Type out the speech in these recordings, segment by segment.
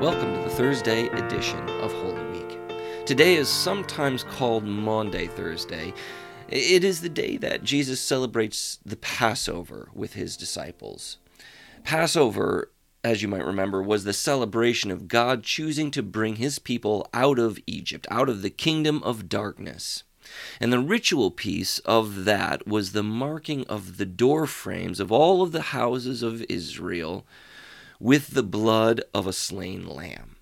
Welcome to the Thursday edition of Holy Week. Today is sometimes called Maundy Thursday. It is the day that Jesus celebrates the Passover with his disciples. Passover, as you might remember, was the celebration of God choosing to bring his people out of Egypt, out of the kingdom of darkness. And the ritual piece of that was the marking of the door frames of all of the houses of Israel with the blood of a slain lamb.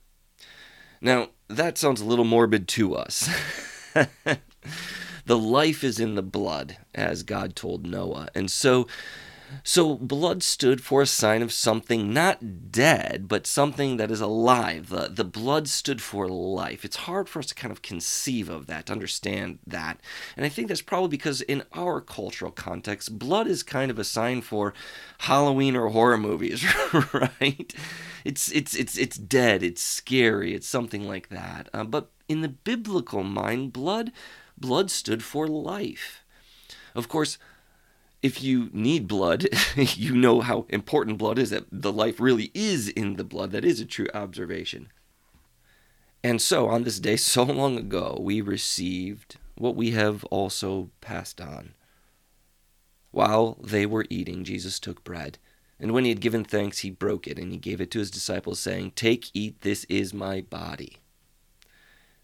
Now, that sounds a little morbid to us. the life is in the blood, as God told Noah. And so so blood stood for a sign of something not dead, but something that is alive. The, the blood stood for life. It's hard for us to kind of conceive of that, to understand that. And I think that's probably because in our cultural context, blood is kind of a sign for Halloween or horror movies, right? It's it's it's it's dead, it's scary, it's something like that. Uh, but in the biblical mind, blood blood stood for life. Of course, if you need blood, you know how important blood is, that the life really is in the blood. That is a true observation. And so, on this day, so long ago, we received what we have also passed on. While they were eating, Jesus took bread, and when he had given thanks, he broke it, and he gave it to his disciples, saying, Take, eat, this is my body.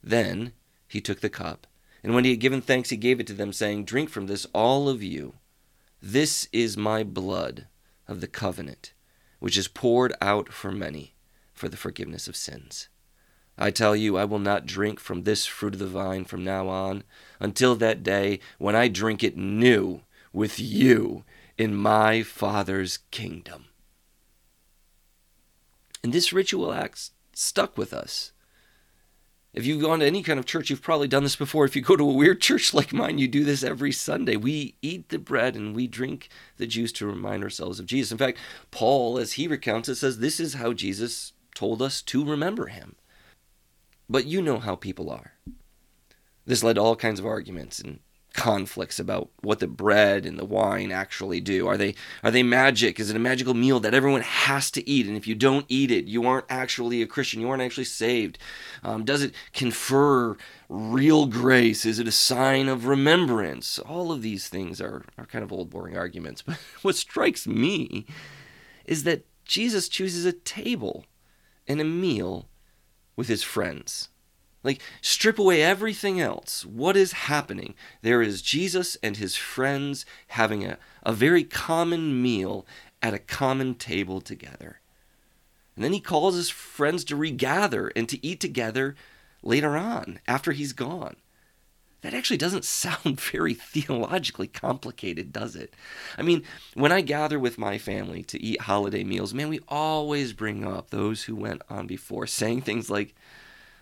Then he took the cup, and when he had given thanks, he gave it to them, saying, Drink from this, all of you. This is my blood of the covenant, which is poured out for many for the forgiveness of sins. I tell you, I will not drink from this fruit of the vine from now on until that day when I drink it new with you in my Father's kingdom. And this ritual act stuck with us if you've gone to any kind of church, you've probably done this before. If you go to a weird church like mine, you do this every Sunday. We eat the bread and we drink the juice to remind ourselves of Jesus. In fact, Paul, as he recounts it, says this is how Jesus told us to remember him. But you know how people are. This led to all kinds of arguments and conflicts about what the bread and the wine actually do. Are they are they magic? Is it a magical meal that everyone has to eat? And if you don't eat it, you aren't actually a Christian. You aren't actually saved. Um, does it confer real grace? Is it a sign of remembrance? All of these things are, are kind of old boring arguments. But what strikes me is that Jesus chooses a table and a meal with his friends. Like, strip away everything else. What is happening? There is Jesus and his friends having a, a very common meal at a common table together. And then he calls his friends to regather and to eat together later on, after he's gone. That actually doesn't sound very theologically complicated, does it? I mean, when I gather with my family to eat holiday meals, man, we always bring up those who went on before, saying things like,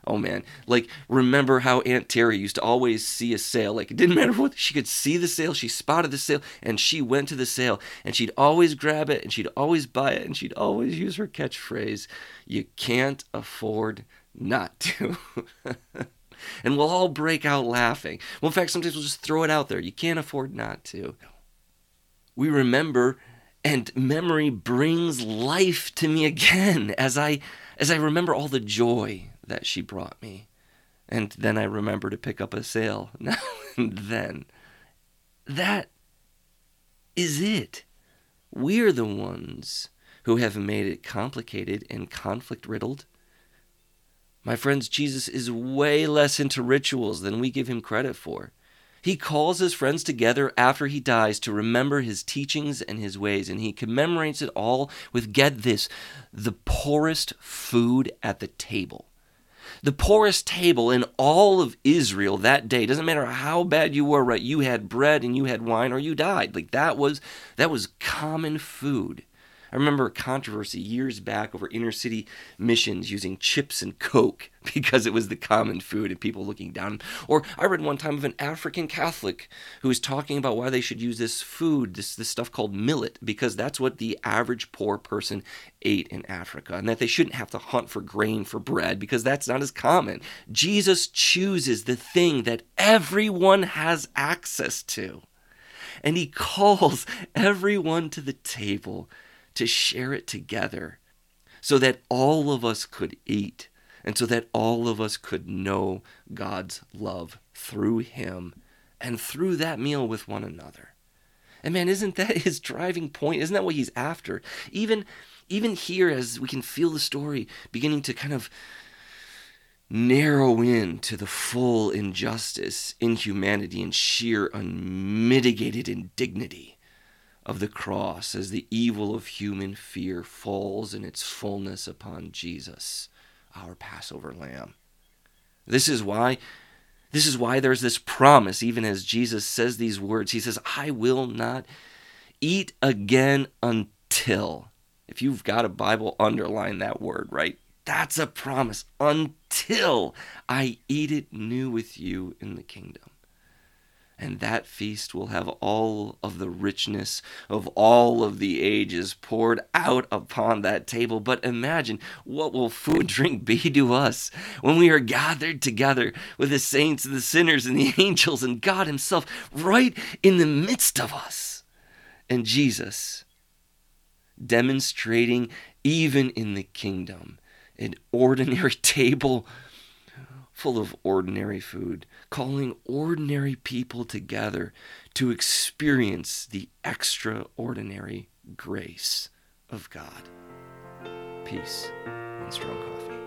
Oh man, like remember how Aunt Terry used to always see a sale? Like it didn't matter what she could see the sale, she spotted the sale, and she went to the sale, and she'd always grab it, and she'd always buy it, and she'd always use her catchphrase, "You can't afford not to." and we'll all break out laughing. Well, in fact, sometimes we'll just throw it out there. You can't afford not to. We remember and memory brings life to me again as I as I remember all the joy that she brought me. And then I remember to pick up a sale now and then. That is it. We're the ones who have made it complicated and conflict riddled. My friends, Jesus is way less into rituals than we give him credit for. He calls his friends together after he dies to remember his teachings and his ways, and he commemorates it all with get this the poorest food at the table the poorest table in all of Israel that day. Doesn't matter how bad you were, right? You had bread and you had wine or you died. Like that was that was common food. I remember a controversy years back over inner city missions using chips and Coke because it was the common food and people looking down. Or I read one time of an African Catholic who was talking about why they should use this food, this, this stuff called millet, because that's what the average poor person ate in Africa, and that they shouldn't have to hunt for grain for bread because that's not as common. Jesus chooses the thing that everyone has access to. And he calls everyone to the table to share it together. so that all of us could eat and so that all of us could know God's love through him and through that meal with one another. And man, isn't that his driving point? Isn't that what he's after? Even even here as we can feel the story beginning to kind of narrow in to the full injustice, inhumanity, and sheer unmitigated indignity of the cross as the evil of human fear falls in its fullness upon Jesus, our Passover lamb. This is why this is why there's this promise even as Jesus says these words. He says, "I will not eat again until." If you've got a Bible, underline that word, right? That's a promise until I eat it new with you in the kingdom. And that feast will have all of the richness of all of the ages poured out upon that table. But imagine what will food and drink be to us when we are gathered together with the saints and the sinners and the angels and God Himself right in the midst of us. And Jesus demonstrating even in the kingdom an ordinary table full of ordinary food, calling ordinary people together to experience the extraordinary grace of God. Peace and strong coffee.